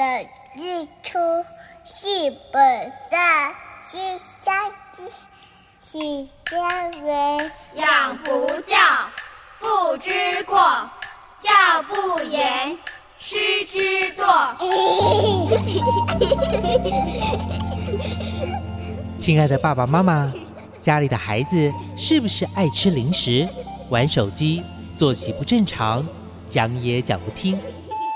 的日出是本善，是相知，是相为。养不教，父之过；教不严，师之惰。亲爱的爸爸妈妈，家里的孩子是不是爱吃零食、玩手机、作息不正常、讲也讲不听？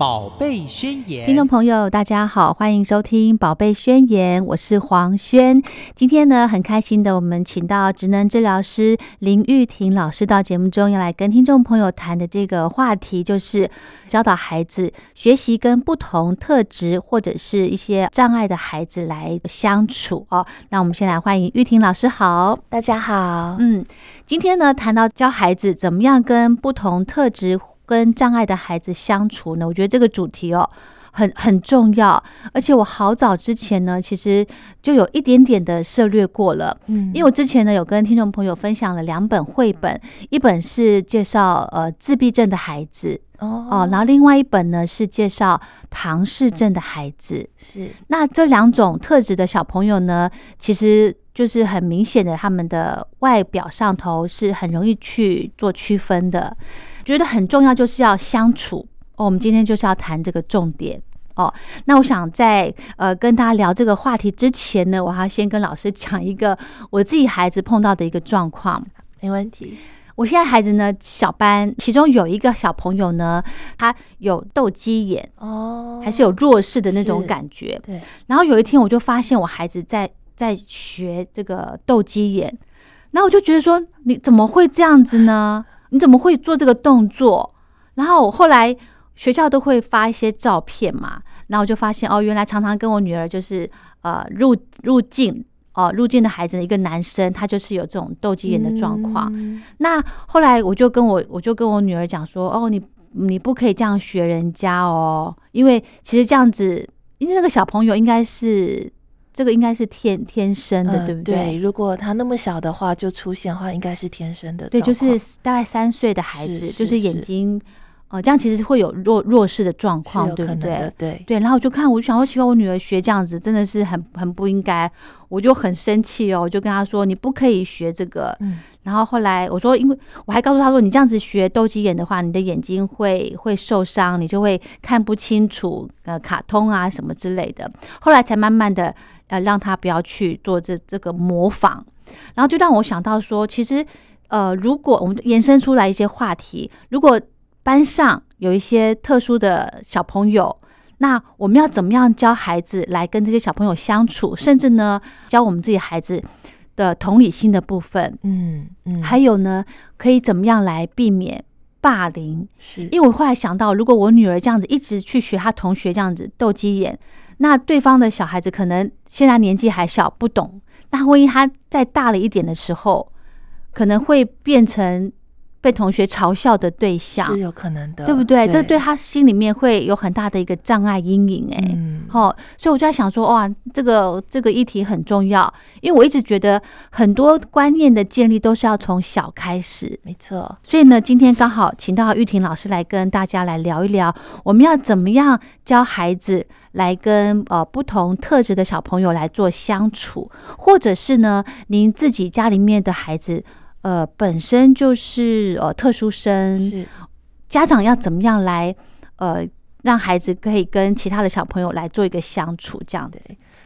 宝贝宣言》。听众朋友，大家好，欢迎收听《宝贝宣言》，我是黄轩。今天呢，很开心的，我们请到职能治疗师林玉婷老师到节目中，要来跟听众朋友谈的这个话题，就是教导孩子学习跟不同特质或者是一些障碍的孩子来相处哦。那我们先来欢迎玉婷老师，好，大家好。嗯，今天呢，谈到教孩子怎么样跟不同特质跟障碍的孩子相处呢？我觉得这个主题哦，很很重要。而且我好早之前呢，其实就有一点点的涉略过了。嗯因为我之前呢有跟听众朋友分享了两本绘本，一本是介绍呃自闭症的孩子哦哦，然后另外一本呢是介绍唐氏症的孩子。是那这两种特质的小朋友呢，其实就是很明显的，他们的外表上头是很容易去做区分的。觉得很重要，就是要相处。哦，我们今天就是要谈这个重点。哦，那我想在呃跟大家聊这个话题之前呢，我还要先跟老师讲一个我自己孩子碰到的一个状况。没问题。我现在孩子呢，小班其中有一个小朋友呢，他有斗鸡眼，哦还是有弱视的那种感觉。对然后有一天，我就发现我孩子在在学这个斗鸡眼，然后我就觉得说，你怎么会这样子呢？你怎么会做这个动作？然后我后来学校都会发一些照片嘛，然后我就发现哦，原来常常跟我女儿就是呃入入境哦入境的孩子，一个男生他就是有这种斗鸡眼的状况。嗯那后来我就跟我我就跟我女儿讲说，哦，你你不可以这样学人家哦，因为其实这样子，因为那个小朋友应该是这个应该是天天生的，呃对不对，如果他那么小的话，就出现的话，应该是天生的对，就是大概三岁的孩是子，就是是眼是睛，呃，这样其实会有弱弱势的状况，对不对？，对对，然后我就看，我就想我，奇怪，我女儿学这样子真的是很很不应该，我就很生气哦，我就跟她说，你不可以学这个。嗯然后后来我说，因为我还告诉她说，你这样子学斗鸡眼的话，你的眼睛会会受伤，你就会看不清楚呃卡通啊什么之类的。后来才慢慢的呃让他不要去做这这个模仿，然后就让我想到说，其实呃如果我们延伸出来一些话题，如果班上有一些特殊的小朋友。那我们要怎么样教孩子来跟这些小朋友相处，甚至呢，教我们自己孩子的同理心的部分，嗯嗯，还有呢，可以怎么样来避免霸凌？是因为我后来想到，如果我女儿这样子一直去学她同学这样子斗鸡眼，那对方的小孩子可能现在年纪还小，不懂。那万一他再大了一点的时候，可能会变成被同学嘲笑的对象是，有可能的，对不对？这对他心里面会有很大的一个障碍阴影、哎、嗯好、所以我就在想说，哇，这个这个议题很重要，因为我一直觉得很多观念的建立都是要从小开始。没错，所以呢，今天刚好请到玉婷老师来跟大家来聊一聊，我们要怎么样教孩子来跟呃不同特质的小朋友来做相处，或者是呢，您自己家里面的孩子呃本身就是呃特殊生，家长要怎么样来呃让孩子可以跟其他的小朋友来做一个相处，这样子。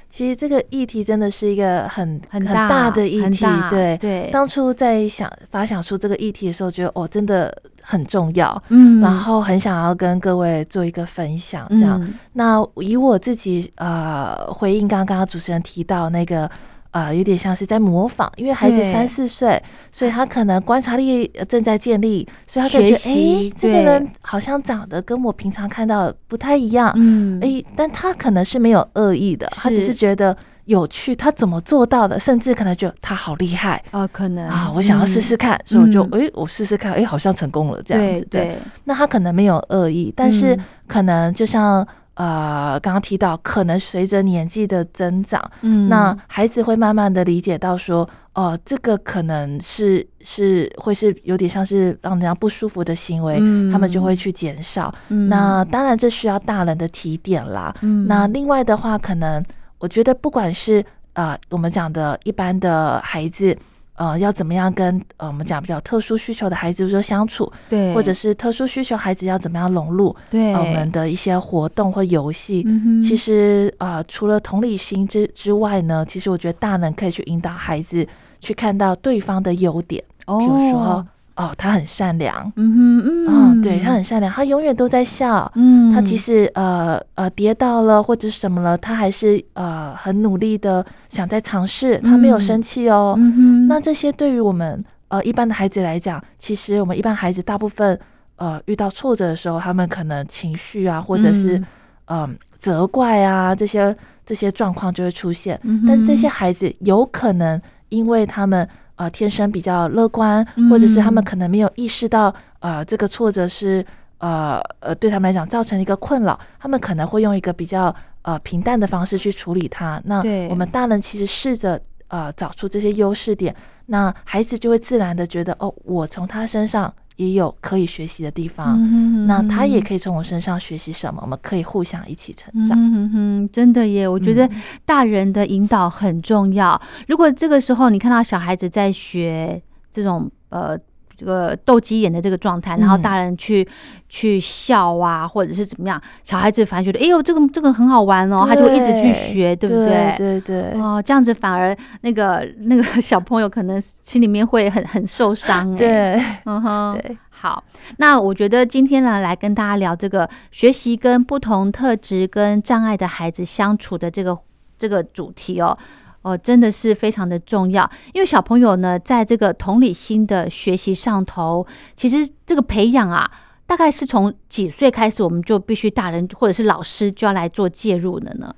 其实这个议题真的是一个很很大大的议题对。对，当初在想发想出这个议题的时候，觉得哦，真的很重要，嗯。然后很想要跟各位做一个分享，这样。嗯。那以我自己呃回应刚刚主持人提到那个呃，有点像是在模仿，因为孩子三四岁，所以他可能观察力呃正在建立，所以他感觉得学习哎，这个人好像长得跟我平常看到的不太一样，嗯。哎、但他可能是没有恶意的，他只是是。觉得有趣，他怎么做到的，甚至可能觉得他好厉害。啊，可能。啊，我想要试试看，所以我就嗯。诶，我试试看，诶，好像成功了这样子。对对，那他可能没有恶意，但是嗯。可能就像呃刚刚提到，可能随着年纪的增长，嗯。那孩子会慢慢的理解到说，哦、这个可能是是会是有点像是让人家不舒服的行为，嗯。他们就会去减少。嗯。那当然这需要大人的提点啦。嗯。那另外的话，可能我觉得不管是呃我们讲的一般的孩子。呃，要怎么样跟呃我们讲比较特殊需求的孩子说相处，对，或者是特殊需求孩子要怎么样融入对。呃我们的一些活动或游戏，嗯其实呃，除了同理心之之外呢，其实我觉得大人可以去引导孩子去看到对方的优点，哦比如说哦，他很善良，嗯哼嗯。哦，对他很善良，他永远都在笑。嗯。他即使呃呃跌倒了或者什么了，他还是呃很努力的想再尝试，他没有嗯生气哦。那这些对于我们呃一般的孩子来讲，其实我们一般孩子大部分呃遇到挫折的时候，他们可能情绪啊，或者是嗯。嗯、责怪啊这些这些状况就会出现。嗯但是这些孩子有可能因为他们呃天生比较乐观，嗯或者是他们可能没有意识到呃这个挫折是呃呃对他们来讲造成一个困扰，他们可能会用一个比较呃平淡的方式去处理它。那我们大人其实试着呃找出这些优势点，那孩子就会自然的觉得哦，我从他身上也有可以学习的地方。嗯哼那他也。可以从我身上学习什么，我们可以互相一起成长。嗯真的耶！我觉得嗯大人的引导很重要。如果这个时候你看到小孩子在学这种呃这个斗鸡眼的这个状态，然后嗯大人去去笑啊，或者是怎么样，小孩子反而觉得哎呦这个这个很好玩哦，他就会一直去学，对不对？对对，哦，这样子反而那个那个小朋友可能心里面会很很受伤哎。对。嗯哼，对，好，那我觉得今天呢，来跟大家聊这个学习跟不同特质跟障碍的孩子相处的这个这个主题哦。哦，真的是非常的重要，因为小朋友呢，在这个同理心的学习上头，其实这个培养啊，大概是从几岁开始，我们就必须大人或者是老师就要来做介入的呢？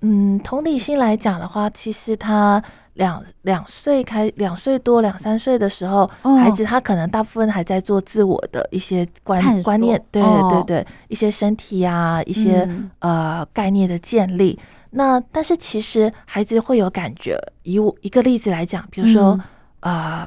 嗯，同理心来讲的话，其实他两两岁开两岁多两三岁的时候，哦孩子他可能大部分还在做自我的一些探观观念索，对哦对对，一些身体啊，一些、嗯呃概念的建立。那但是其实孩子会有感觉，以我一个例子来讲，比如说、呃，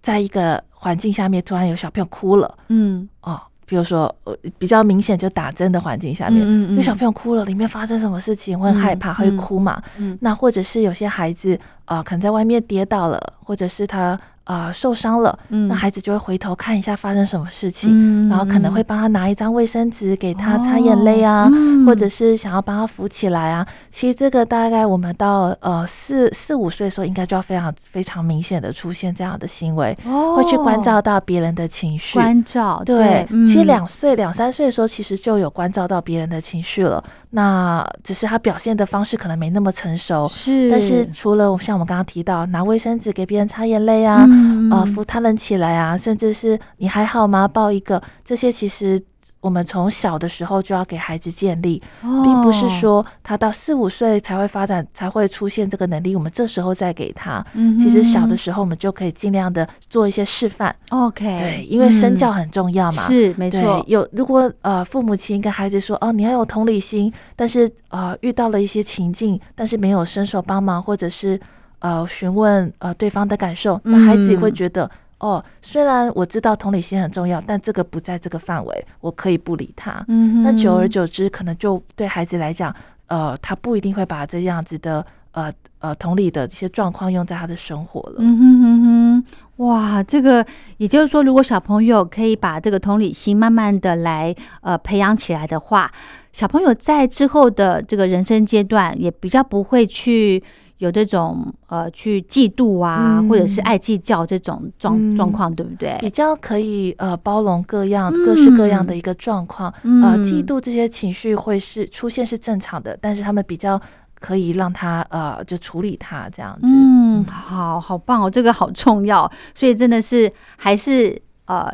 在一个环境下面突然有小朋友哭了嗯。哦，比如说呃比较明显就打针的环境下面，嗯嗯有小朋友哭了，里面发生什么事情会害怕，嗯。会哭嘛？嗯。那或者是有些孩子呃，可能在外面跌倒了，或者是他呃受伤了，嗯那孩子就会回头看一下发生什么事情，嗯然后可能会帮他拿一张卫生纸给他擦眼泪啊，或者是想要帮他扶起来啊。其实这个大概我们到呃四四五岁的时候，应该就要非常非常明显的出现这样的行为，哦会去关照到别人的情绪。关照，对，嗯其实两岁、两三岁的时候，其实就有关照到别人的情绪了。那只是他表现的方式可能没那么成熟，是，但是除了像我们刚刚提到拿卫生纸给别人擦眼泪啊，嗯呃，扶他人起来啊，甚至是你还好吗？抱一个，这些其实我们从小的时候就要给孩子建立，并不是哦，说他到四五岁才会发展，才会出现这个能力，我们这时候再给他。嗯其实小的哼时候，我们就可以尽量的做一些示范，OK，对，因为身教嗯很重要嘛。是没对错，，有如果呃父母亲跟孩子说哦，你要有同理心，但是呃遇到了一些情境，但是没有伸手帮忙，或者是呃询问呃对方的感受，那孩子也会嗯。觉得、哦，虽然我知道同理心很重要，但这个不在这个范围，我可以不理他。嗯，那久而久之，可能就对孩子来讲，呃，他不一定会把这样子的呃呃同理的一些状况用在他的生活了。嗯哼哼哼，哇，这个也就是说，如果小朋友可以把这个同理心慢慢的来呃培养起来的话，小朋友在之后的这个人生阶段也比较不会去有这种呃去嫉妒啊，嗯。或者是爱计较这种状嗯。状况，对不对？比？较可以呃包容各样、各式各样的一个状况，呃，嗯。嫉妒这些情绪会是出现是正常的，但是他们比较可以让他呃就处理他这样子。嗯，嗯。好好棒哦，这个好重要，所以真的是还是呃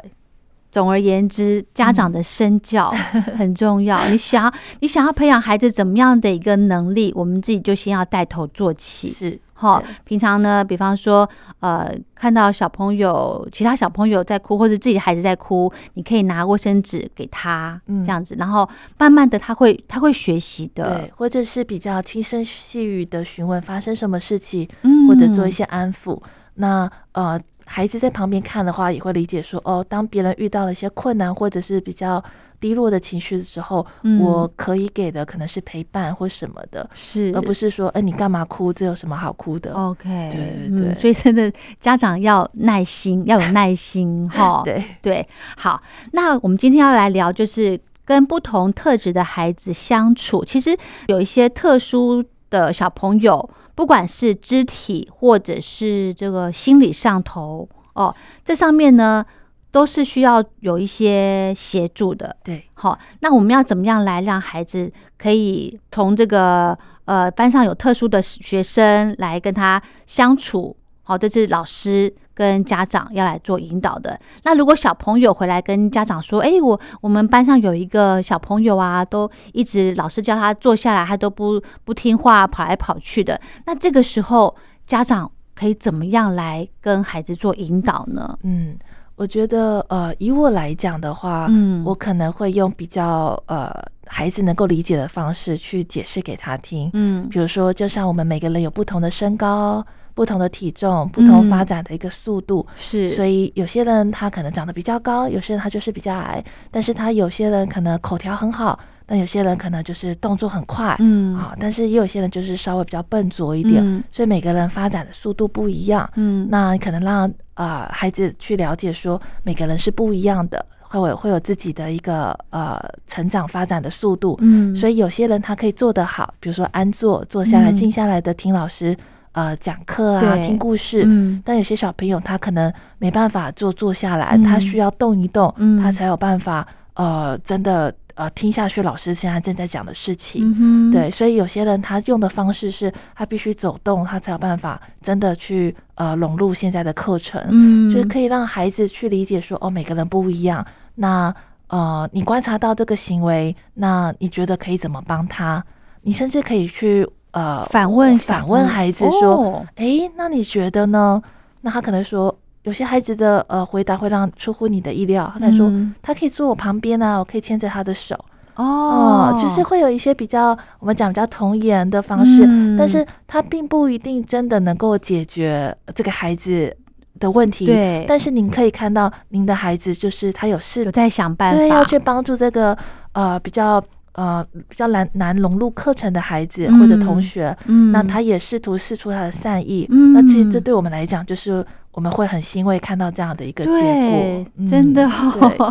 总而言之，家长的身教 很重要。你想要你想要培养孩子怎么样的一个能力，我们自己就先要带头做起。是哈，平常呢，比方说，呃，看到小朋友、其他小朋友在哭，或者自己的孩子在哭，你可以拿卫生纸给他，嗯这样子，然后慢慢的他会他会学习的，对，或者是比较轻声细语的询问发生什么事情，嗯或者做一些安抚。那呃，孩子在旁边看的话，也会理解说，哦，当别人遇到了一些困难或者是比较低落的情绪的时候，嗯我可以给的可能是陪伴或什么的，是，而不是说，哎，你干嘛哭？这有什么好哭的？OK，对对嗯对所以真的家长要耐心，要有 耐心哈。对，对，好，那我们今天要来聊，就是跟不同特质的孩子相处。其实有一些特殊的小朋友，不管是肢体或者是这个心理上头哦，这上面呢都是需要有一些协助的。对，好，那我们要怎么样来让孩子可以从这个呃班上有特殊的学生来跟他相处？好，这是老师跟家长要来做引导的。那如果小朋友回来跟家长说：“哎、我我们班上有一个小朋友啊，都一直老师叫他坐下来，他都不不听话，跑来跑去的。”那这个时候家长可以怎么样来跟孩子做引导呢？嗯，我觉得呃，以我来讲的话，嗯我可能会用比较呃孩子能够理解的方式去解释给他听。嗯比如说，就像我们每个人有不同的身高、不同的体重、不同发展的一个速度，是，所以有些人他可能长得比较高，有些人他就是比较矮，但是他有些人可能口条很好，但有些人可能就是动作很快，嗯。啊，但是也有些人就是稍微比较笨拙一点，嗯。所以每个人发展的速度不一样。嗯。那可能让呃孩子去了解说每个人是不一样的，会有会有自己的一个呃成长发展的速度。嗯。所以有些人他可以做得好，比如说安坐，坐下来嗯。静下来的听老师呃讲课啊，听故事。嗯但有些小朋友他可能没办法坐坐下来，嗯他需要动一动，嗯他才有办法呃真的呃听下去老师现在正在讲的事情。嗯，对，所以有些人他用的方式是他必须走动，他才有办法真的去呃融入现在的课程，嗯，就是可以让孩子去理解说哦，每个人不一样。那呃，你观察到这个行为，那你觉得可以怎么帮他？你甚至可以去呃反问反问孩子说，哦诶，那你觉得呢？那他可能说，有些孩子的呃回答会让出乎你的意料，他可能说。嗯他可以坐我旁边啊，我可以牵着他的手。哦哦，就是会有一些比较我们讲比较童言的方式，嗯但是他并不一定真的能够解决这个孩子的问题。，对，但是您可以看到，您的孩子就是他有事有在想办法，对要去帮助这个呃比较呃比较难难融入课程的孩子嗯。或者同学，嗯，那他也试图试出他的善意。嗯。那其实这对我们来讲，就是我们会很欣慰看到这样的一个结对果，，真的。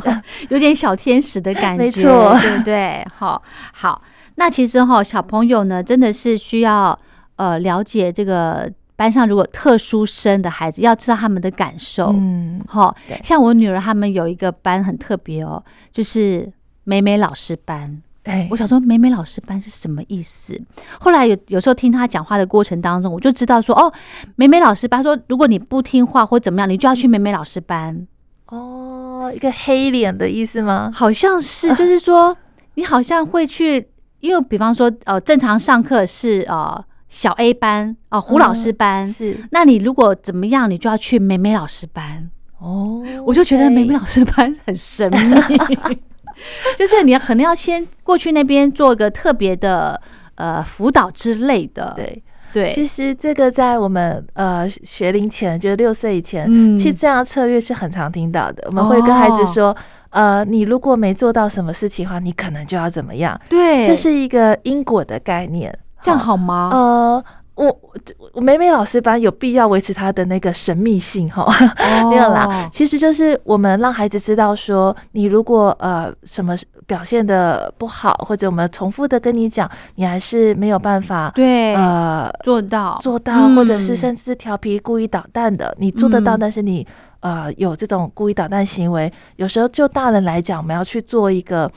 对，有点小天使的感觉，没错。对不对？好，好，那其实哈，小朋友呢，真的是需要呃了解这个班上如果特殊生的孩子，要知道他们的感受。嗯，哈对，像我女儿他们有一个班很特别哦，就是美美老师班。哎我，想说，美美老师班是什么意思？后来有有时候听他讲话的过程当中，我就知道说，哦，美美老师班说，如果你不听话或怎么样，你就要去美美老师班。哦，一个黑脸的意思吗？好像是，就是说 你好像会去，因为比方说，呃，正常上课是呃小 A 班哦、胡老师班，是那你如果怎么样，你就要去美美老师班。哦，我就觉得美美老师班很神秘，就是你要可能要先过去那边做一个特别的呃辅导之类的，对，对，其实这个在我们呃学龄前，就是六岁以前，嗯。其实这样策略是很常听到的。我们会跟孩子说，呃，你如果没做到什么事情的话，你可能就要怎么样，对，这是一个因果的概念。这样好吗？呃，我我美美老师班有必要维持它的那个神秘性哈，哦。没有啦，其实就是我们让孩子知道说，你如果呃什么表现的不好，或者我们重复的跟你讲，你还是没有办法对，呃做到做到，或者是嗯甚至调皮、故意捣蛋的，你做得到，嗯。但是你呃有这种故意捣蛋行为，有时候就大人来讲，我们要去做一个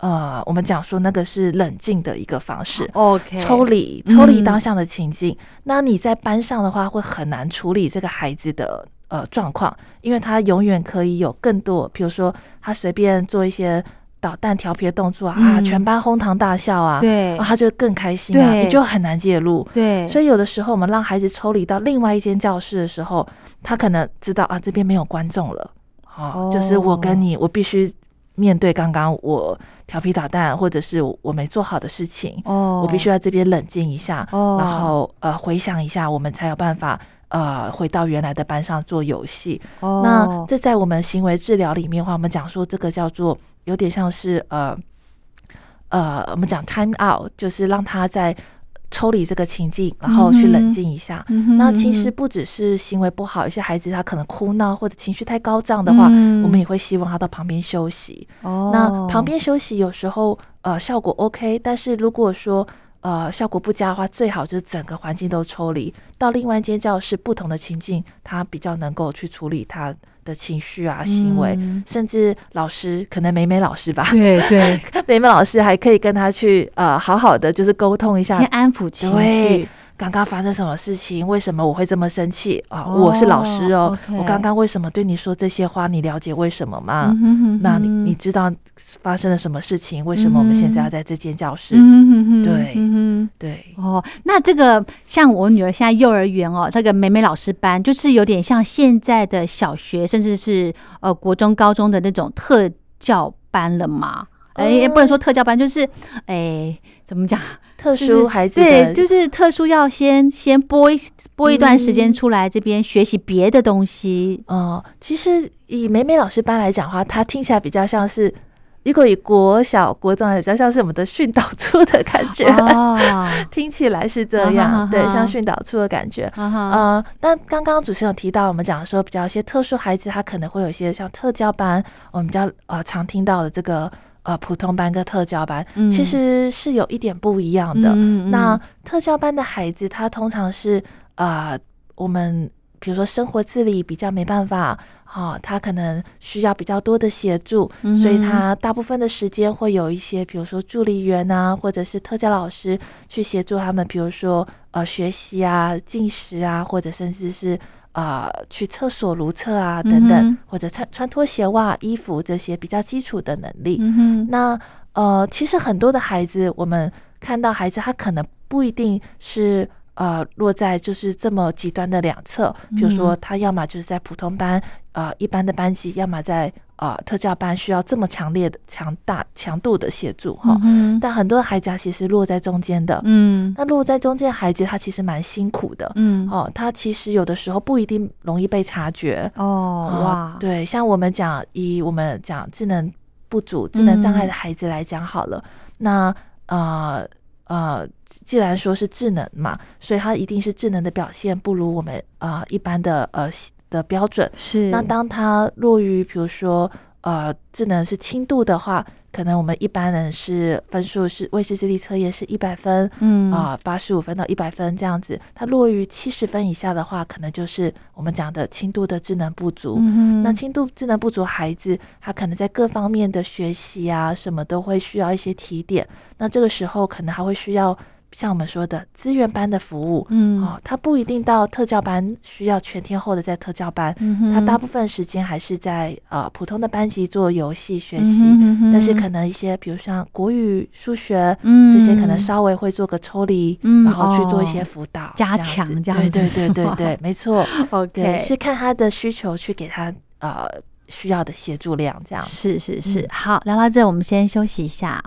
呃，我们讲说那个是冷静的一个方式。OK 抽离，抽离嗯当下的情境。那你在班上的话，会很难处理这个孩子的呃状况，因为他永远可以有更多，比如说他随便做一些捣蛋调皮的动作啊，全班哄堂大笑啊，对啊他就更开心啊，你就很难介入。对，所以有的时候我们让孩子抽离到另外一间教室的时候，他可能知道啊这边没有观众了，哦，就是我跟你，我必须面对刚刚我调皮捣蛋或者是我没做好的事情，哦，我必须要这边冷静一下，哦。然后呃回想一下，我们才有办法呃回到原来的班上做游戏。哦。那这在我们行为治疗里面的话，我们讲说这个叫做有点像是呃呃，我们讲 time out，就是让他在抽离这个情境，然后去冷静一下。嗯那其实嗯不只是行为不好，有些孩子他可能哭闹或者情绪太高涨的话，嗯我们也会希望他到旁边休息。哦那旁边休息有时候呃效果 OK，但是如果说呃效果不佳的话，最好就是整个环境都抽离到另外一间教室，不同的情境，他比较能够去处理他的情绪啊、行为，嗯甚至老师可能美美老师吧，对 对，美美老师还可以跟他去呃好好的就是沟通一下。先，安抚情绪，刚刚发生什么事情？为什么我会这么生气啊？哦我是老师哦，我刚刚为什么对你说这些话？你了解为什么吗？嗯哼哼那你你知道发生了什么事情？为什么我们现在要在这间教室？嗯哼对嗯哼对，哦，那这个像我女儿现在幼儿园哦，这个美美老师班，就是有点像现在的小学，甚至是呃国中、高中的那种特教班了嘛？哎、也不能说特教班，就是哎、怎么讲？特殊孩子对，就是特殊要先先播一播一段时间嗯出来，这边学习别的东西。哦，其实以美美老师班来讲的话，它听起来比较像是，如果以国小、国中来比较像是我们的训导处的感觉，哦，听起来是这啊哈样，对，像训导处的感觉。啊哈，呃，那刚刚主持人有提到，我们讲说比较一些特殊孩子，他可能会有一些像特教班，我们比较呃常听到的这个呃普通班跟特教班，嗯其实是有一点不一样的。那特教班的孩子，他通常是呃我们比如说生活自理比较没办法。哈、他可能需要比较多的协助，所以他大部分的时间会有一些，比如说助理员啊，或者是特教老师去协助他们，比如说呃学习啊、进食啊，或者甚至是呃去厕所如厕啊等等，嗯或者穿穿拖鞋袜、衣服这些比较基础的能力。嗯，那呃，其实很多的孩子，我们看到孩子他可能不一定是呃落在就是这么极端的两侧，比如说嗯。他要么就是在普通班呃一般的班级，要么在呃特教班需要这么强烈的强大强度的协助哈。嗯但很多孩子他其实落在中间的，嗯那落在中间的孩子他其实蛮辛苦的。嗯哦，他其实有的时候不一定容易被察觉。哦啊哇，对，像我们讲以我们讲智能不足、智能障碍嗯的孩子来讲好了，那呃呃，既然说是智能嘛，所以他一定是智能的表现不如我们呃一般的呃的标准。是那当他落于比如说呃智能是轻度的话，可能我们一般人是分数是魏氏智力测验是一百分，嗯啊，八十五分到一百分这样子，它落于七十分以下的话，可能就是我们讲的轻度的智能不足。嗯哼那轻度智能不足孩子，他可能在各方面的学习啊，什么都会需要一些提点。那这个时候可能还会需要像我们说的资源班的服务。嗯哦，他不一定到特教班需要全天候的在特教班，嗯他大部分时间还是在呃普通的班级做游戏学习。嗯哼嗯哼但是可能一些，比如像国语、数学，嗯这些可能稍微会做个抽离，嗯然后去做一些哦辅导，加这样子强这样对对对对对，没错，OK 是看他的需求去给他呃需要的协助量，这样。是是是嗯，好，聊到这，我们先休息一下。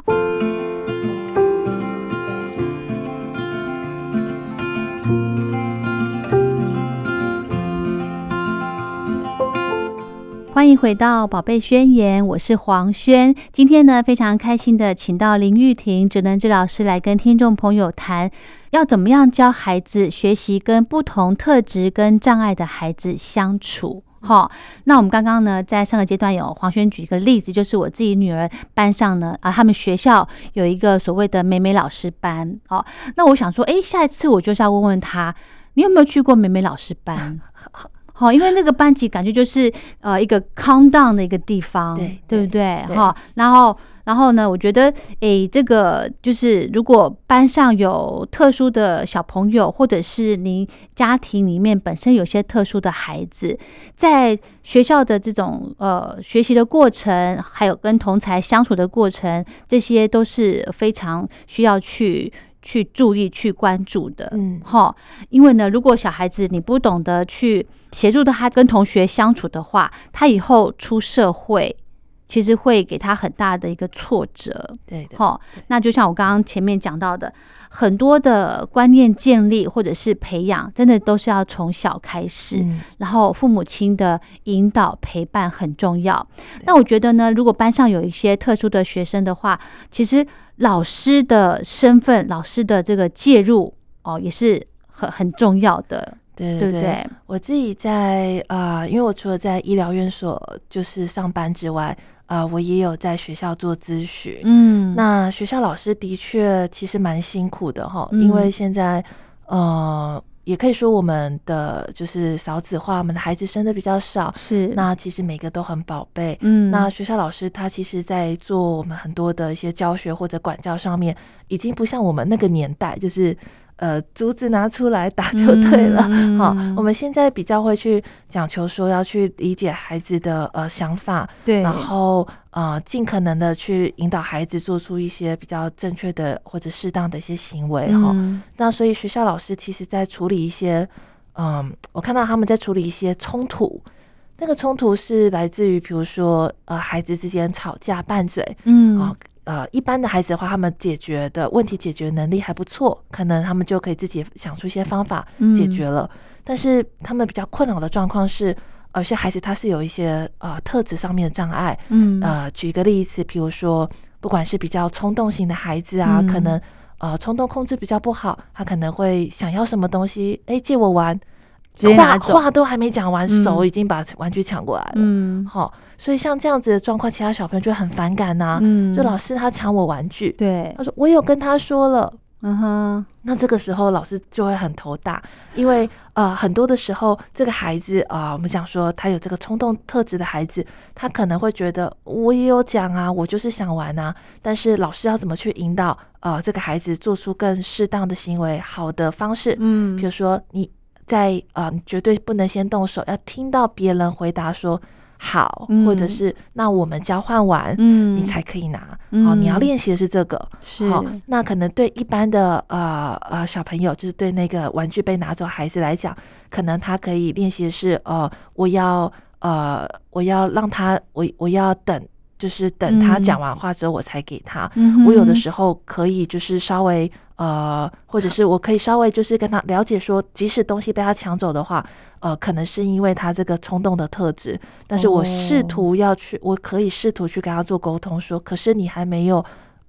欢迎回到《宝贝宣言》，我是黄轩。今天呢，非常开心的请到林玉婷职能治疗师来跟听众朋友谈，要怎么样教孩子学习跟不同特质跟障碍的孩子相处。好，那我们刚刚呢，在上个阶段有黄轩举一个例子，就是我自己女儿班上呢，啊，他们学校有一个所谓的美美老师班。哦，那我想说，诶，下一次我就是要问问他，你有没有去过美美老师班？好，因为那个班级感觉就是呃一个 count down 的一个地方，对对不对？对哈，然后然后呢，我觉得，诶，这个就是如果班上有特殊的小朋友，或者是您家庭里面本身有些特殊的孩子，在学校的这种呃学习的过程，还有跟同才相处的过程，这些都是非常需要去去注意、去关注的。嗯哈，因为呢，如果小孩子你不懂得去协助他跟同学相处的话，他以后出社会，其实会给他很大的一个挫折。对的，哈，那就像我刚刚前面讲到的，很多的观念建立或者是培养，真的都是要从小开始。嗯然后父母亲的引导陪伴很重要。那我觉得呢，如果班上有一些特殊的学生的话，其实老师的身份、老师的这个介入哦，也是很很重要的，对对对？我自己在呃，因为我除了在医疗院所就是上班之外，呃，我也有在学校做咨询。嗯，那学校老师的确其实蛮辛苦的哈，嗯因为现在呃，也可以说我们的就是少子化，我们的孩子生的比较少，是。那其实每个都很宝贝。嗯，那学校老师他其实，在做我们很多的一些教学或者管教上面，已经不像我们那个年代，就是呃竹子拿出来打就对了。嗯 好，我们现在比较会去讲求说要去理解孩子的呃想法，对，然后呃尽可能的去引导孩子做出一些比较正确的或者适当的一些行为哈。嗯那所以学校老师其实在处理一些，嗯，我看到他们在处理一些冲突。那个冲突是来自于，比如说，呃，孩子之间吵架拌嘴，嗯啊、呃，一般的孩子的话，他们解决的问题解决能力还不错，可能他们就可以自己想出一些方法解决了。但是他们比较困扰的状况是，呃有些孩子他是有一些呃特质上面的障碍。嗯呃，举个例子，比如说，不管是比较冲动型的孩子啊，嗯可能呃冲动控制比较不好，他可能会想要什么东西，哎，借我玩，话直接拿走。话都还没讲完，嗯。手已经把玩具抢过来了。嗯。好、所以像这样子的状况，其他小朋友就很反感呐、嗯，就老师他抢我玩具，对。他，说我有跟他说了。嗯哼，那这个时候老师就会很头大，因为呃很多的时候，这个孩子啊、呃我们讲说他有这个冲动特质的孩子，他可能会觉得我也有讲啊，我就是想玩啊，但是老师要怎么去引导呃这个孩子做出更适当的行为，好的方式，嗯，比如说你在呃，你绝对不能先动手，要听到别人回答说好，嗯或者是那我们交换完，嗯，你才可以拿。嗯哦，你要练习的是这个。是，好，那可能对一般的呃呃小朋友，就是对那个玩具被拿走孩子来讲，可能他可以练习的是呃，我要呃我要让他我我要等，就是等他嗯讲完话之后我才给他。嗯我有的时候可以就是稍微呃，或者是我可以稍微就是跟他了解说，即使东西被他抢走的话，呃，可能是因为他这个冲动的特质，但是我试哦。图要去，我可以试图去跟他做沟通，说，可是你还没有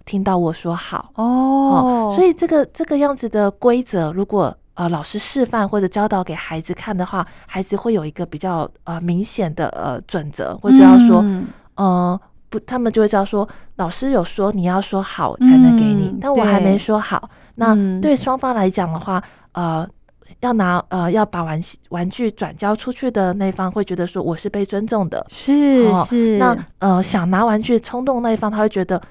听到我说好，哦，所以这个这个样子的规则，如果呃老师示范或者教导给孩子看的话，孩子会有一个比较呃明显的呃准则，或者要说，嗯。呃，不，他们就会知道说，老师有说你要说好才能给你，嗯但我还没说好。那嗯对双方来讲的话，呃，要拿呃要把玩玩具转交出去的那方会觉得说我是被尊重的，是哦是，那呃想拿玩具冲动那一方他会觉得。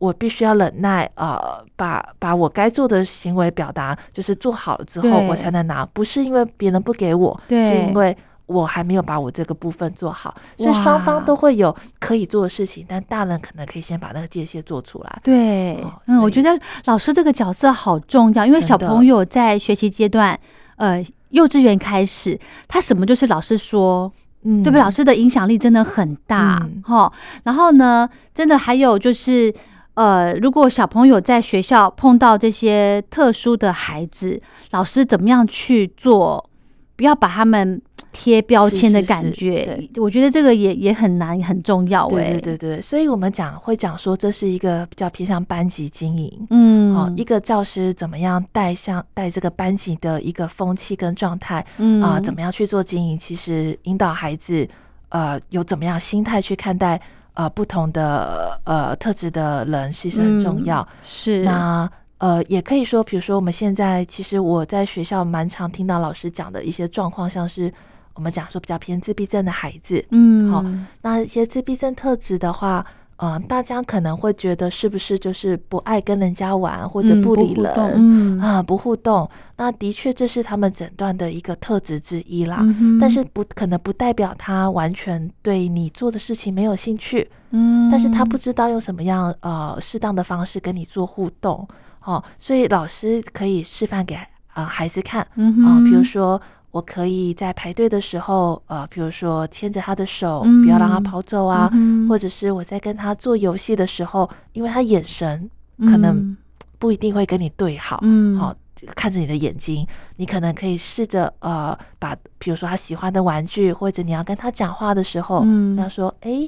我必须要忍耐，呃，把把我该做的行为表达，就是做好了之后，我才能拿，不是因为别人不给我，是因为我还没有把我这个部分做好，所以双方都会有可以做的事情，但大人可能可以先把那个界限做出来。对哦，嗯，我觉得老师这个角色好重要，因为小朋友在学习阶段，呃，幼稚园开始，他什么就是老师说，嗯对不对？老师的影响力真的很大嗯哈、然后呢，真的还有就是，呃，如果小朋友在学校碰到这些特殊的孩子，老师怎么样去做？不要把他们贴标签的是是感觉，我觉得这个也也很难，很重要哎、对对对对，所以我们讲会讲说，这是一个比较偏向班级经营。嗯，哦，一个教师怎么样带像带这个班级的一个风气跟状态嗯啊、怎么样去做经营？其实引导孩子，呃，有怎么样心态去看待呃不同的呃特质的人，其实很重要。嗯是那呃，也可以说，比如说我们现在其实我在学校蛮常听到老师讲的一些状况，像是我们讲说比较偏自闭症的孩子，嗯好那一些自闭症特质的话，呃，大家可能会觉得是不是就是不爱跟人家玩，或者嗯不理人，嗯啊，不互动。那的确这是他们诊断的一个特质之一啦。嗯但是不可能不代表他完全对你做的事情没有兴趣，嗯，但是他不知道用什么样呃适当的方式跟你做互动，哦，所以老师可以示范给啊、呃孩子看，嗯啊、比如说我可以在排队的时候，呃，比如说牵着他的手，嗯不要让他跑走啊，嗯或者是我在跟他做游戏的时候，因为他眼神可能嗯。不一定会跟你对好，嗯好、看着你的眼睛，你可能可以试着呃，把比如说他喜欢的玩具，或者你要跟他讲话的时候，嗯要说，哎，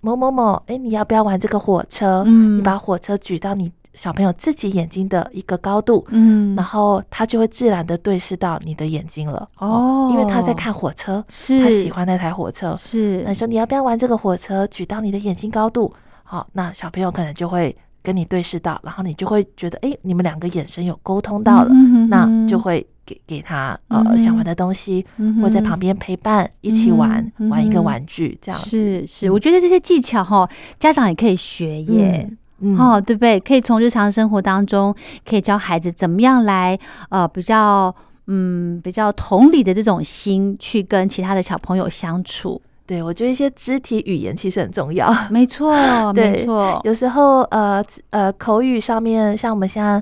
某某某，哎，你要不要玩这个火车？嗯。你把火车举到你小朋友自己眼睛的一个高度，嗯。然后他就会自然的对视到你的眼睛了。哦。因为他在看火车，是。他喜欢那台火车。是。那你说你要不要玩这个火车？举到你的眼睛高度，好，那小朋友可能就会跟你对视到，然后你就会觉得，哎，你们两个眼神有沟通到了，嗯哼那就会给给他呃想玩的东西，嗯或在旁边陪伴一起玩，嗯玩一个玩具这样子。是是，我觉得这些技巧哈，家长也可以学耶。嗯，哦，对不对？可以从日常生活当中，可以教孩子怎么样来呃比较嗯比较同理的这种心去跟其他的小朋友相处。对，我觉得一些肢体语言其实很重要。没错，没错，有时候呃呃口语上面，像我们现在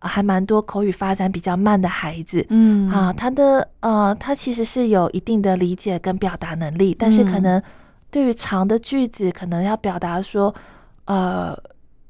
呃还蛮多口语发展比较慢的孩子。嗯啊，他的呃，他其实是有一定的理解跟表达能力，但是可嗯能对于长的句子，可能要表达说，呃，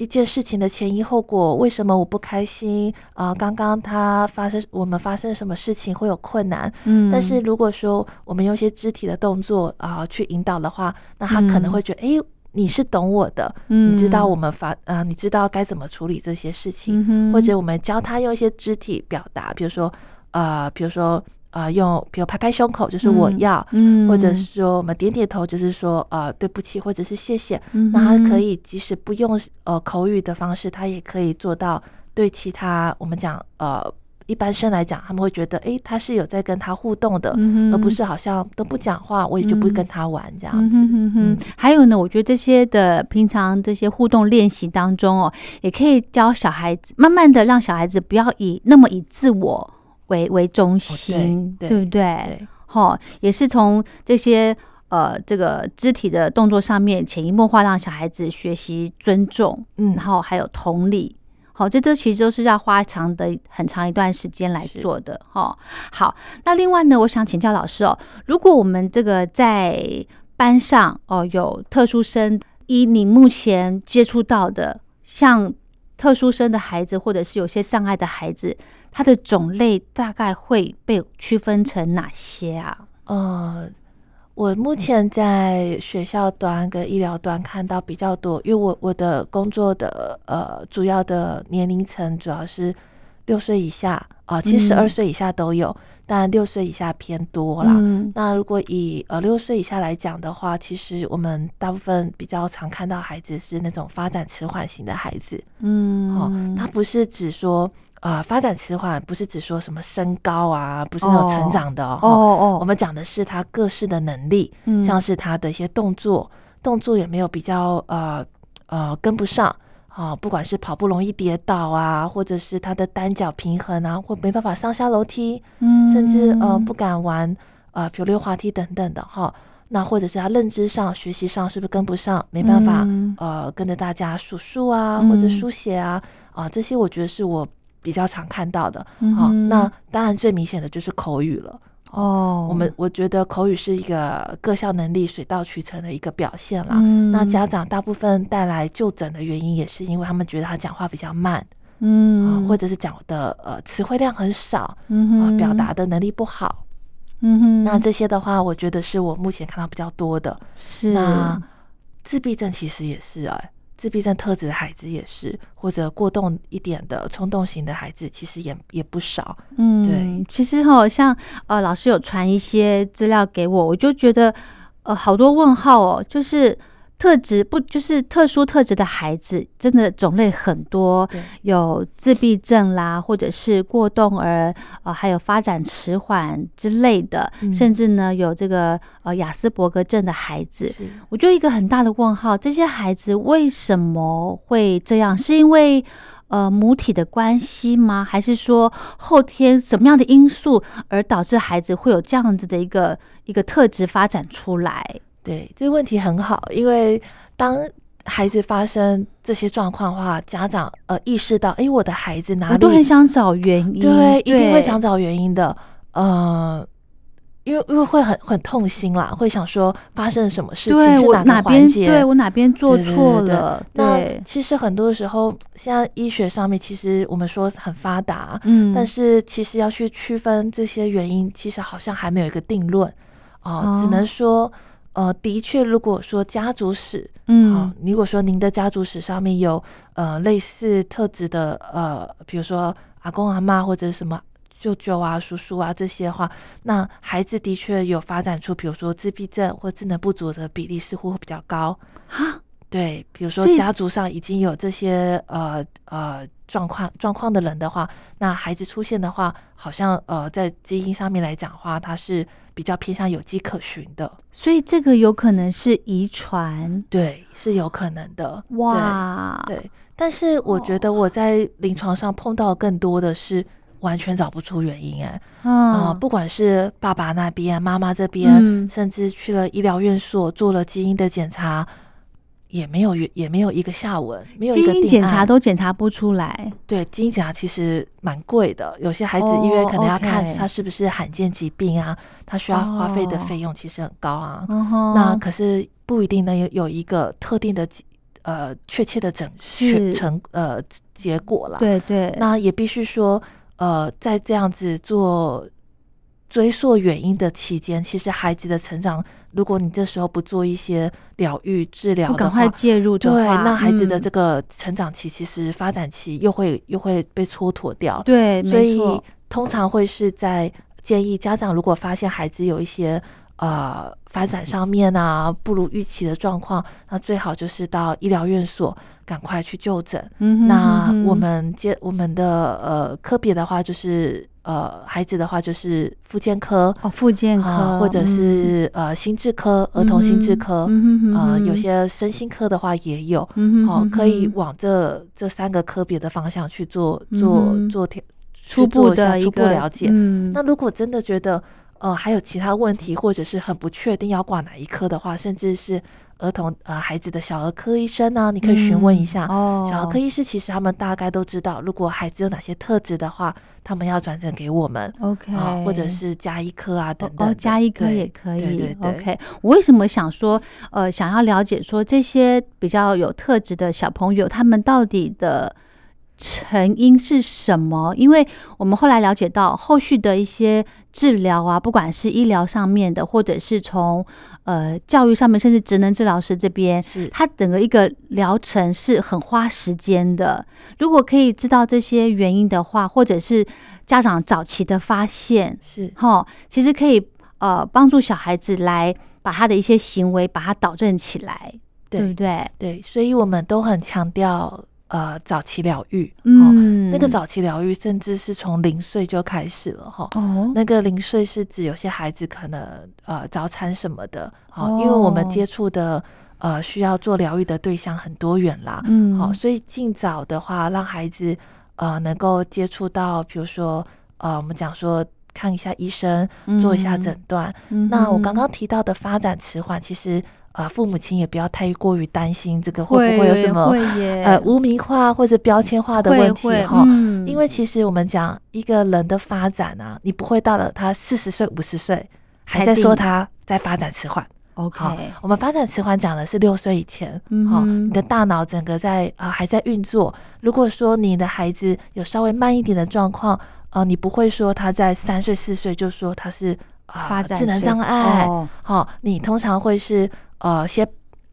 一件事情的前因后果，为什么我不开心？啊，刚刚他发生我们发生什么事情会有困难？嗯。但是如果说我们用一些肢体的动作啊、去引导的话，那他可能嗯。会觉得，诶，你是懂我的，嗯。你知道我们发啊、你知道该怎么处理这些事情，嗯或者我们教他用一些肢体表达，比如说呃，比如说呃，用比如拍拍胸口就是我嗯要，嗯或者是说我们点点头就是说呃对不起或者是谢谢，嗯那他可以即使不用呃口语的方式，他也可以做到对其他我们讲呃一般生来讲，他们会觉得诶，他是有在跟他互动的，嗯而不是好像都不讲话，我也就不嗯跟他玩这样嗯子。嗯哼哼，还有呢，我觉得这些的平常这些互动练习当中哦，也可以教小孩子，慢慢的让小孩子不要以那么以自我为为中心，对对不对？对，哈、也是从这些呃这个肢体的动作上面潜移默化，让小孩子学习尊重，嗯然后还有同理。好，这这其实都是要花长的很长一段时间来做的哈、好，那另外呢，我想请教老师哦，如果我们这个在班上哦有特殊生，以你目前接触到的，像特殊生的孩子，或者是有些障碍的孩子，它的种类大概会被区分成哪些啊？呃，我目前在学校端跟医疗端看到比较多，因为我我的工作的呃主要的年龄层主要是六岁以下啊、其实十二嗯岁以下都有，但六岁以下偏多啦。嗯那如果以呃六岁以下来讲的话，其实我们大部分比较常看到孩子是那种发展迟缓型的孩子，嗯哦，它不是只说呃发展迟缓，不是只说什么身高啊，不是那种成哦长的哦。哦哦，我们讲的是他各式的能力，嗯像是他的一些动作，动作有没有比较呃呃跟不上啊？不管是跑步容易跌倒啊，或者是他的单脚平衡啊，或没办法上下楼梯，甚至呃嗯不敢玩呃比如溜滑梯等等的哈。那或者是他认知上、学习上是不是跟不上，没办法、嗯呃跟着大家数数啊，嗯或者书写啊啊这些，我觉得是我比较常看到的。好、嗯哼那当然最明显的就是口语了。哦，我们我觉得口语是一个各项能力水到渠成的一个表现啦。嗯那家长大部分带来就诊的原因，也是因为他们觉得他讲话比较慢啊、嗯或者是讲的呃词汇量很少嗯表达的能力不好。嗯哼那这些的话，我觉得是我目前看到比较多的。是那自闭症其实也是哎、自闭症特质的孩子也是，或者过动一点的冲动型的孩子，其实也也不少。嗯，对，其实哈，像呃老师有传一些资料给我，我就觉得呃好多问号哦，就是特质不就是特殊特质的孩子，真的种类很多，有自闭症啦，或者是过动儿，呃，还有发展迟缓之类的，嗯甚至呢有这个呃雅斯伯格症的孩子。是我就一个很大的问号，这些孩子为什么会这样？是因为呃母体的关系吗？还是说后天什么样的因素而导致孩子会有这样子的一个一个特质发展出来？对，这个问题很好，因为当孩子发生这些状况的话，家长呃意识到，哎，我的孩子哪里都很里想找原因，对，一定会想找原因的，呃。因为因为会很很痛心啦，会想说发生了什么事情，是哪个环节？对我哪边做错对对了？那，其实很多时候，现在医学上面其实我们说很发达，嗯但是其实要去区分这些原因，其实好像还没有一个定论哦、只哦能说，呃，的确，如果说家族史，嗯啊，如果说您的家族史上面有呃类似特质的呃，比如说阿公阿妈或者什么舅舅啊、叔叔啊这些的话，那孩子的确有发展出，比如说自闭症或智能不足的比例似乎会比较高。哈，对，比如说家族上已经有这些呃呃状况状况的人的话，那孩子出现的话，好像呃在基因上面来讲的话，他是比较偏向有迹可循的。所以这个有可能是遗传。对，是有可能的。哇，对，对，但是我觉得我在临床上碰到更多的是完全找不出原因、哎，啊、嗯，不管是爸爸那边、妈妈这边，嗯。甚至去了医疗院所做了基因的检查，也没有原也没有一个下文，没有一个检查都检查不出来，对，基因检查其实蛮贵的，有些孩子哦因为可能要看他是不是罕见疾病啊，他需要花费的哦费用其实很高啊。那可是不一定能有有一个特定的呃确切的整是。成呃结果啦。，对对，那也必须说呃，在这样子做追溯原因的期间，其实孩子的成长，如果你这时候不做一些疗愈治疗赶快话，介入的对，话，那孩子的嗯这个成长期，其实发展期又会又会被蹉跎掉。对，所以，通常会是在建议家长，如果发现孩子有一些呃发展上面啊不如预期的状况，那最好就是到医疗院所赶快去就诊。嗯哼那我们接我们的呃科别的话，就是呃孩子的话就是复健科。哦，复健科、啊，或者嗯是呃心智科、儿童心智科，嗯有些身心科的话也有，哦嗯哼哼，可以往这这三个科别的方向去做做做调初步的一初步个了解。嗯，那如果真的觉得呃还有其他问题，或者是很不确定要挂哪一科的话，甚至是儿童呃孩子的小儿科医生呢、你可以询问一下。嗯哦，小儿科医师其实他们大概都知道，如果孩子有哪些特质的话，他们要转诊给我们 OK，啊、或者是加医科啊等哦等。哦，加一科也可以。对对对 OK，我为什么想说，呃，想要了解说这些比较有特质的小朋友，他们到底的成因是什么？因为我们后来了解到，后续的一些治疗啊，不管是医疗上面的，或者是从呃教育上面，甚至职能治疗师这边，是它整个一个疗程是很花时间的。如果可以知道这些原因的话，或者是家长早期的发现，是哈，其实可以呃帮助小孩子来把他的一些行为把它导正起来，对对不对？对，所以我们都很强调呃早期疗愈。哦，嗯，那个早期疗愈甚至是从零岁就开始了哈。哦，那个零岁是指有些孩子可能呃早产什么的，好、因为我们哦接触的呃需要做疗愈的对象很多元啦，嗯，好、所以尽早的话让孩子呃能够接触到，比如说呃我们讲说看一下医生，做一下诊断。嗯那我哼刚刚提到的发展迟缓，其实呃父母亲也不要太过于担心这个会不会有什么呃污名化或者标签化的问题会哈。嗯因为其实我们讲一个人的发展啊，你不会到了他四十岁、五十岁还在说他在发展迟缓。OK，好，我们发展迟缓讲的是六岁以前，好、嗯哼你的大脑整个在啊、还在运作。如果说你的孩子有稍微慢一点的状况，呃，你不会说他在三岁、四岁就说他是啊、发展智能障碍，哦好、你通常会是呃先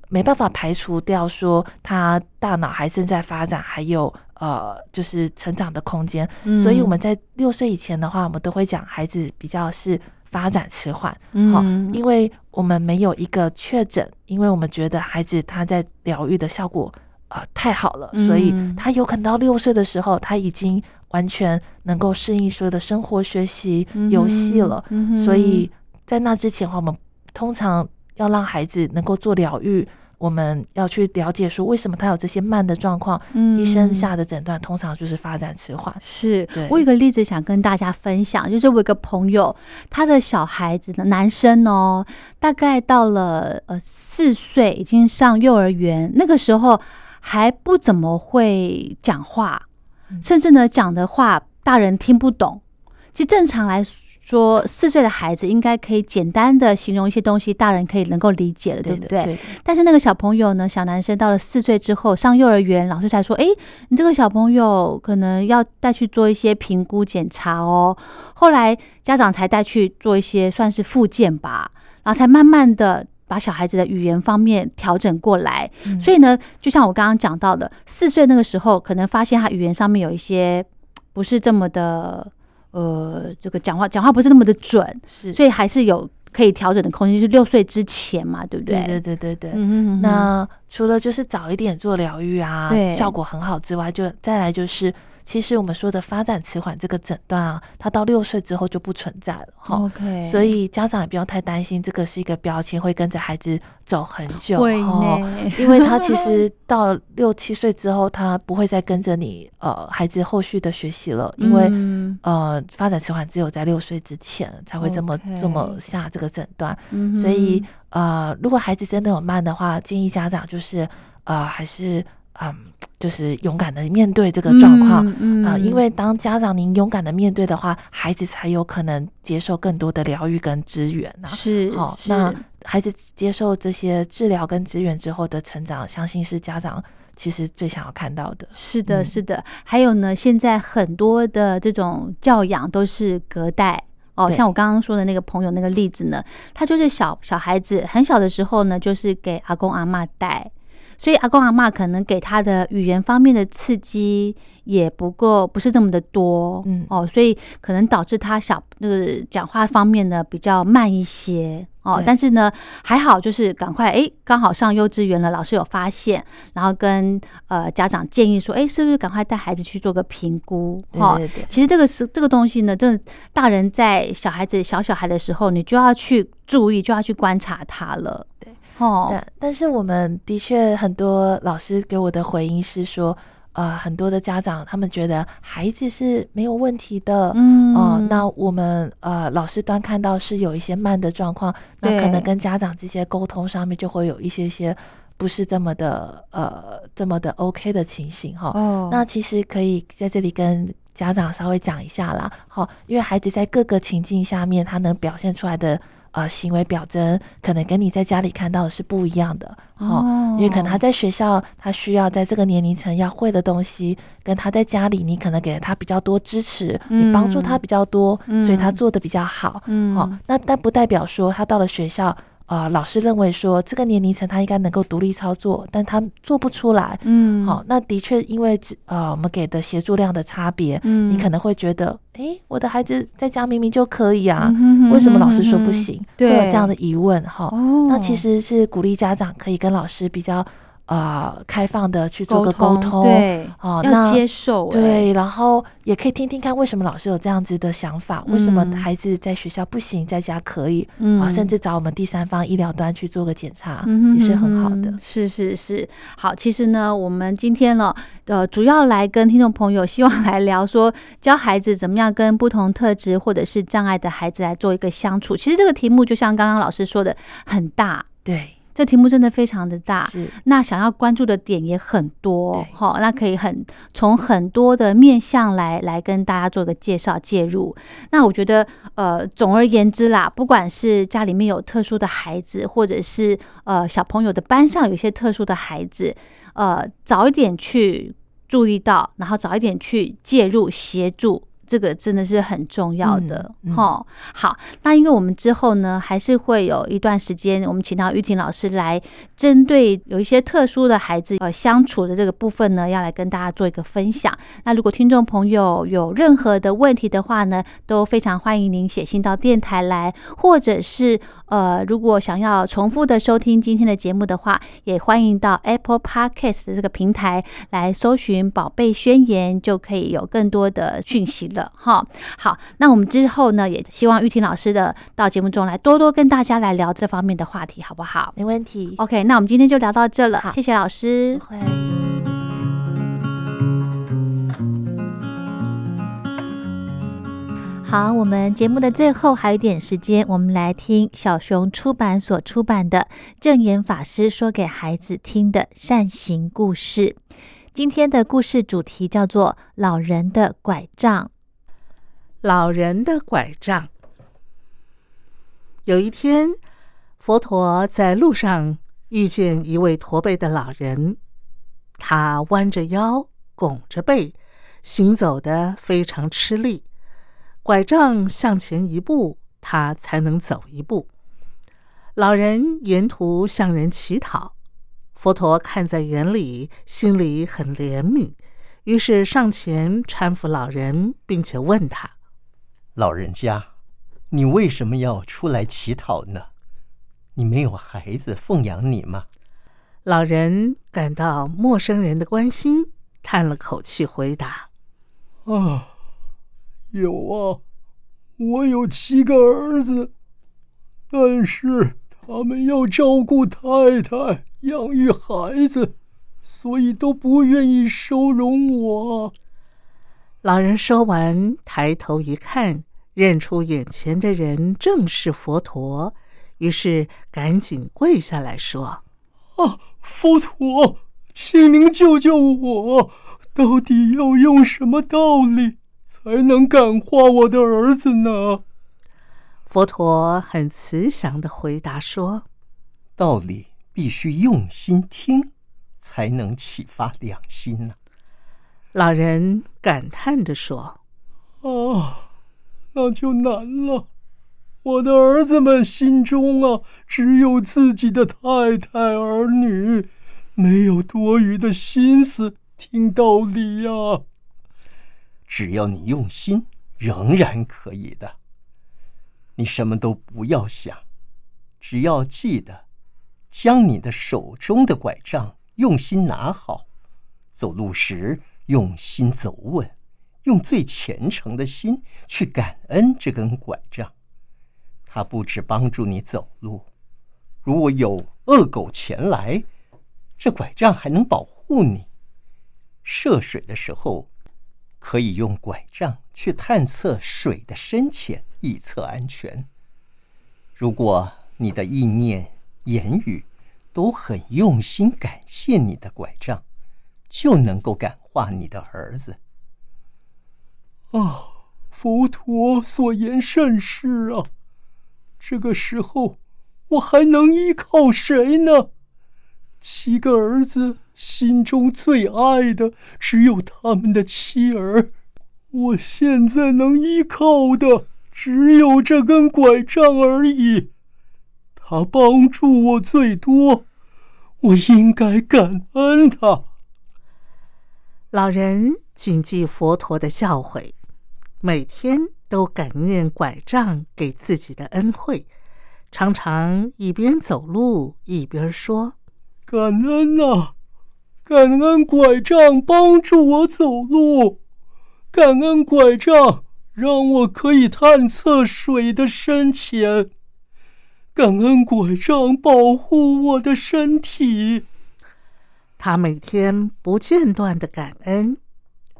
没办法排除掉说他大脑还正在发展，还有呃就是成长的空间。所以我们在六岁以前的话，我们都会讲孩子比较是发展迟缓。好、嗯，因为我们没有一个确诊，因为我们觉得孩子他在疗愈的效果呃太好了，所以嗯他有可能到六岁的时候，他已经完全能够适应所有的生活、学习、游戏了。所以在那之前的话，我们通常要让孩子能够做疗愈。我们要去了解说为什么他有这些慢的状况，嗯医生嗯下的诊断通常就是发展迟缓。是对我有个例子想跟大家分享，就是我有个朋友，他的小孩子的，男生哦，大概到了呃四岁，已经上幼儿园，那个时候还不怎么会讲话，嗯甚至呢讲的话大人听不懂。其实正常来说，四岁的孩子应该可以简单的形容一些东西，大人可以能够理解的，对不对？对但是那个小朋友呢，小男生到了四岁之后上幼儿园，老师才说：“诶，你这个小朋友可能要带去做一些评估检查哦。”后来家长才带去做一些算是复健吧，然后才慢慢的把小孩子的语言方面调整过来。嗯所以呢，就像我刚刚讲到的，四岁那个时候可能发现他语言上面有一些不是这么的，呃，这个讲话讲话不是那么的准，是，所以还是有可以调整的空间，就是六岁之前嘛，对不对？对对对对对。嗯那除了就是早一点做疗愈啊对，效果很好之外，就再来就是，其实我们说的发展迟缓这个诊断啊，它到六岁之后就不存在了哈。OK，所以家长也不用太担心，这个是一个标签，会跟着孩子走很久会哦。呢，因为他其实到六七岁之后，他不会再跟着你呃孩子后续的学习了，因为、嗯呃发展迟缓只有在六岁之前才会这么这么下这个诊断。嗯所以呃，如果孩子真的有慢的话，建议家长就是呃，还是嗯，就是勇敢的面对这个状况。嗯啊、因为当家长您勇敢的面对的话，孩子才有可能接受更多的疗愈跟资源呐、是好、是那孩子接受这些治疗跟支援之后的成长，相信是家长其实最想要看到的。是的，嗯是的。还有呢，现在很多的这种教养都是隔代。哦，像我刚刚说的那个朋友那个例子呢，他就是小小孩子很小的时候呢，就是给阿公阿妈带，所以阿公阿妈可能给他的语言方面的刺激也不够，不是这么的多，嗯哦，所以可能导致他小那个讲话方面呢比较慢一些。哦，但是呢，还好，就是赶快诶，刚好上幼稚园了，老师有发现，然后跟呃家长建议说，诶，是不是赶快带孩子去做个评估？哦其实这个是这个东西呢，真的大人在小孩子小小孩的时候，你就要去注意，就要去观察他了。对，哦，但但是我们的确很多老师给我的回应是说，呃，很多的家长他们觉得孩子是没有问题的，嗯。哦、那我们呃老师端看到是有一些慢的状况，那可能跟家长这些沟通上面就会有一些些不是这么的呃这么的 OK 的情形哈。哦，那其实可以在这里跟家长稍微讲一下啦，好，因为孩子在各个情境下面，他能表现出来的呃行为表征，可能跟你在家里看到的是不一样的，好、哦因为可能他在学校，他需要在这个年龄层要会的东西，跟他在家里，你可能给了他比较多支持，你帮助他比较多，嗯所以他做的比较好，嗯哦、那但不代表说他到了学校。呃，老师认为说这个年龄层他应该能够独立操作，但他做不出来，嗯，好，那的确因为只呃我们给的协助量的差别，嗯。你可能会觉得，哎，我的孩子在家明明就可以啊，嗯哼哼为什么老师说不哼哼行？会有这样的疑问哈。哦，那其实是鼓励家长可以跟老师比较呃开放的去做个沟通，对，要哦那接受、欸，对，然后也可以听听看为什么老师有这样子的想法，为什么嗯。孩子在学校不行，在家可以嗯。啊，甚至找我们第三方医疗端去做个检查，嗯也是很好的。是是是，好，其实呢，我们今天呢，呃，主要来跟听众朋友，希望来聊说，教孩子怎么样跟不同特质或者是障碍的孩子来做一个相处。其实这个题目就像刚刚老师说的，很大，对，这题目真的非常的大。是，那想要关注的点也很多对，好，那可以很从很多的面向来来跟大家做个介绍介入。那我觉得，呃，总而言之啦，不管是家里面有特殊的孩子，或者是呃小朋友的班上有一些特殊的孩子，呃，早一点去注意到，然后早一点去介入协助。这个真的是很重要的嗯好，那因为我们之后呢，还是会有一段时间，我们请到玉婷老师来针对有一些特殊的孩子呃相处的这个部分呢，要来跟大家做一个分享。那如果听众朋友有任何的问题的话呢，都非常欢迎您写信到电台来，或者是呃，如果想要重复的收听今天的节目的话，也欢迎到 Apple Podcast 的这个平台来搜寻“宝贝宣言”，就可以有更多的讯息了哈。好，那我们之后呢，也希望玉婷老师的到节目中来多多跟大家来聊这方面的话题，好不好没问题。？OK，那我们今天就聊到这了，谢谢老师不。会。好，我们节目的最后还有一点时间，我们来听小熊出版所出版的正言法师说给孩子听的善行故事。今天的故事主题叫做“老人的拐杖老人的拐杖。有一天，佛陀在路上遇见一位驼背的老人，他弯着腰，拱着背，行走的非常吃力，拐杖向前一步，他才能走一步。老人沿途向人乞讨，佛陀看在眼里，心里很怜悯，于是上前搀扶老人，并且问他。老人家，你为什么要出来乞讨呢？你没有孩子奉养你吗？老人感到陌生人的关心，叹了口气回答啊，有啊，我有七个儿子，但是他们要照顾太太，养育孩子，所以都不愿意收容我。：“老人说完，抬头一看，认出眼前的人正是佛陀，于是赶紧跪下来说啊，佛陀，请您救救我！到底要用什么道理才能感化我的儿子呢？：‘佛陀很慈祥的回答说道理必须用心听，才能启发良心呢、：‘老人感叹的说啊，那就难了。我的儿子们心中啊，只有自己的太太儿女，没有多余的心思听道理呀、只要你用心，仍然可以的。你什么都不要想，只要记得将你的手中的拐杖用心拿好，走路时用心走稳，用最虔诚的心去感恩这根拐杖。它不只帮助你走路，如果有恶狗前来，这拐杖还能保护你。涉水的时候，可以用拐杖去探测水的深浅，以测安全。如果你的意念、言语都很用心感谢你的拐杖，就能够感化你的儿子。啊，佛陀所言甚是啊！这个时候，我还能依靠谁呢？七个儿子心中最爱的只有他们的妻儿，我现在能依靠的只有这根拐杖而已。他帮助我最多，我应该感恩他。：‘老人谨记佛陀的教诲，每天都感念拐杖给自己的恩惠，常常一边走路一边说。’感恩呐、感恩拐杖帮助我走路，感恩拐杖让我可以探测水的深浅，感恩拐杖保护我的身体。他每天不间断的感恩，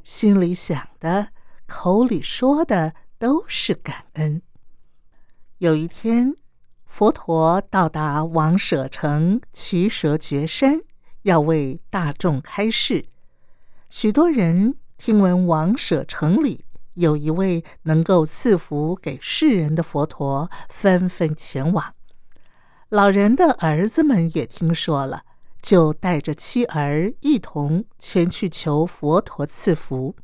心里想的、口里说的都是感恩。有一天，佛陀到达王舍城奇蛇绝山，要为大众开示。许多人听闻王舍城里有一位能够赐福给世人的佛陀，纷纷前往。老人的儿子们也听说了。就带着妻儿一同前去求佛陀赐福。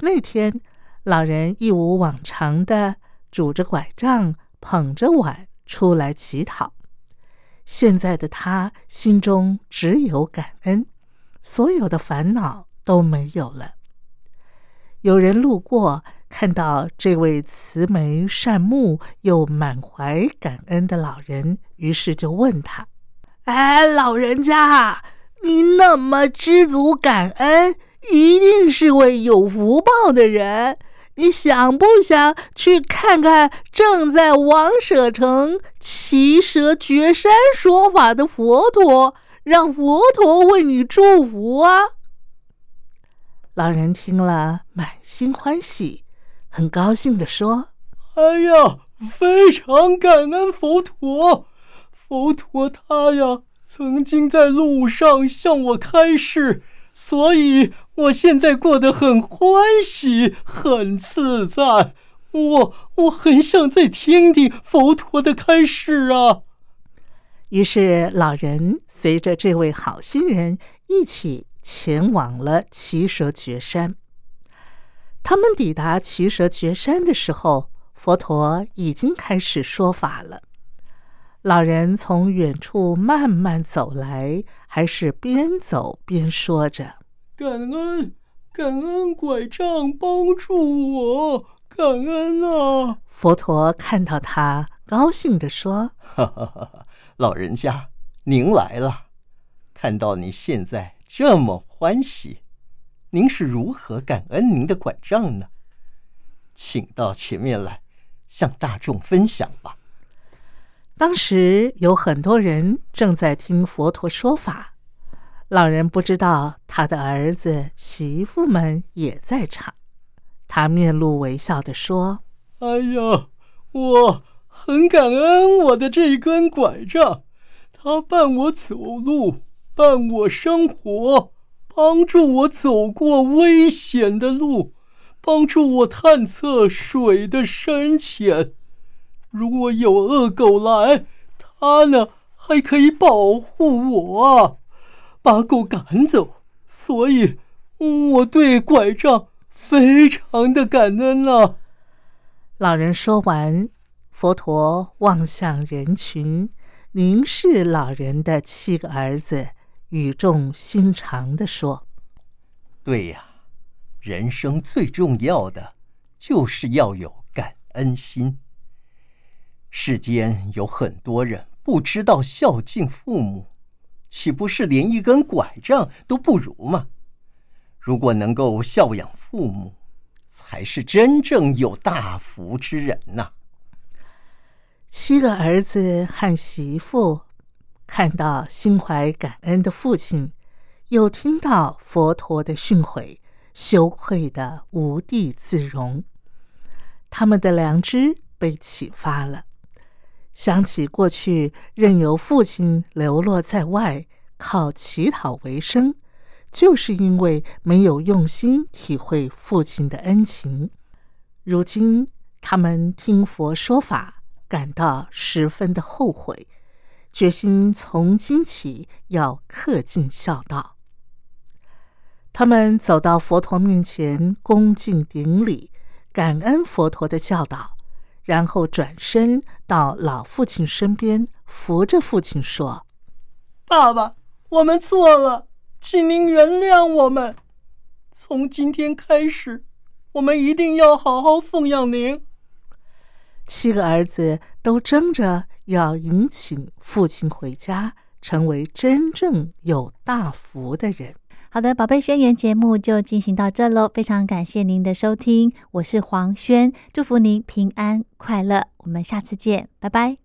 那天，老人一如往常的拄着拐杖，捧着碗出来乞讨。现在的他心中只有感恩，所有的烦恼都没有了。有人路过，看到这位慈眉善目又满怀感恩的老人，于是就问他：“哎，老人家，你那么知足感恩，一定是位有福报的人。”你想不想去看看正在王舍城骑蛇绝山说法的佛陀，让佛陀为你祝福啊？老人听了，满心欢喜，很高兴的说：“哎呀，非常感恩佛陀！佛陀他呀，曾经在路上向我开示。”所以，我现在过得很欢喜，很自在。我我很想再听听佛陀的开示啊。于是，老人随着这位好心人一起前往了奇蛇绝山。他们抵达奇蛇绝山的时候，佛陀已经开始说法了。老人从远处慢慢走来，还是边走边说着：“感恩，感恩拐杖帮助我，感恩啊！”佛陀看到他，高兴地说：“哈哈哈哈老人家，您来了！看到你现在这么欢喜，您是如何感恩您的拐杖呢？请到前面来，向大众分享吧。”当时有很多人正在听佛陀说法，老人不知道他的儿子媳妇们也在场。他面露微笑的说：“哎呀，我很感恩我的这根拐杖，它伴我走路，伴我生活，帮助我走过危险的路，帮助我探测水的深浅。”如果有恶狗来，它呢还可以保护我，把狗赶走。所以我对拐杖非常的感恩啊。老人说完，佛陀望向人群，凝视老人的七个儿子，语重心长的说：“对呀，人生最重要的就是要有感恩心。”世间有很多人不知道孝敬父母，岂不是连一根拐杖都不如吗？如果能够孝养父母，才是真正有大福之人呐。七个儿子和媳妇看到心怀感恩的父亲，又听到佛陀的训诲，羞愧的无地自容，他们的良知被启发了。想起过去任由父亲流落在外，靠乞讨为生，就是因为没有用心体会父亲的恩情。如今他们听佛说法，感到十分的后悔，决心从今起要恪尽孝道。他们走到佛陀面前，恭敬顶礼，感恩佛陀的教导。然后转身到老父亲身边，扶着父亲说：“爸爸，我们错了，请您原谅我们。从今天开始，我们一定要好好奉养您。”七个儿子都争着要迎请父亲回家，成为真正有大福的人。好的，宝贝宣言节目就进行到这喽，非常感谢您的收听，我是黄轩，祝福您平安快乐，我们下次见，拜拜。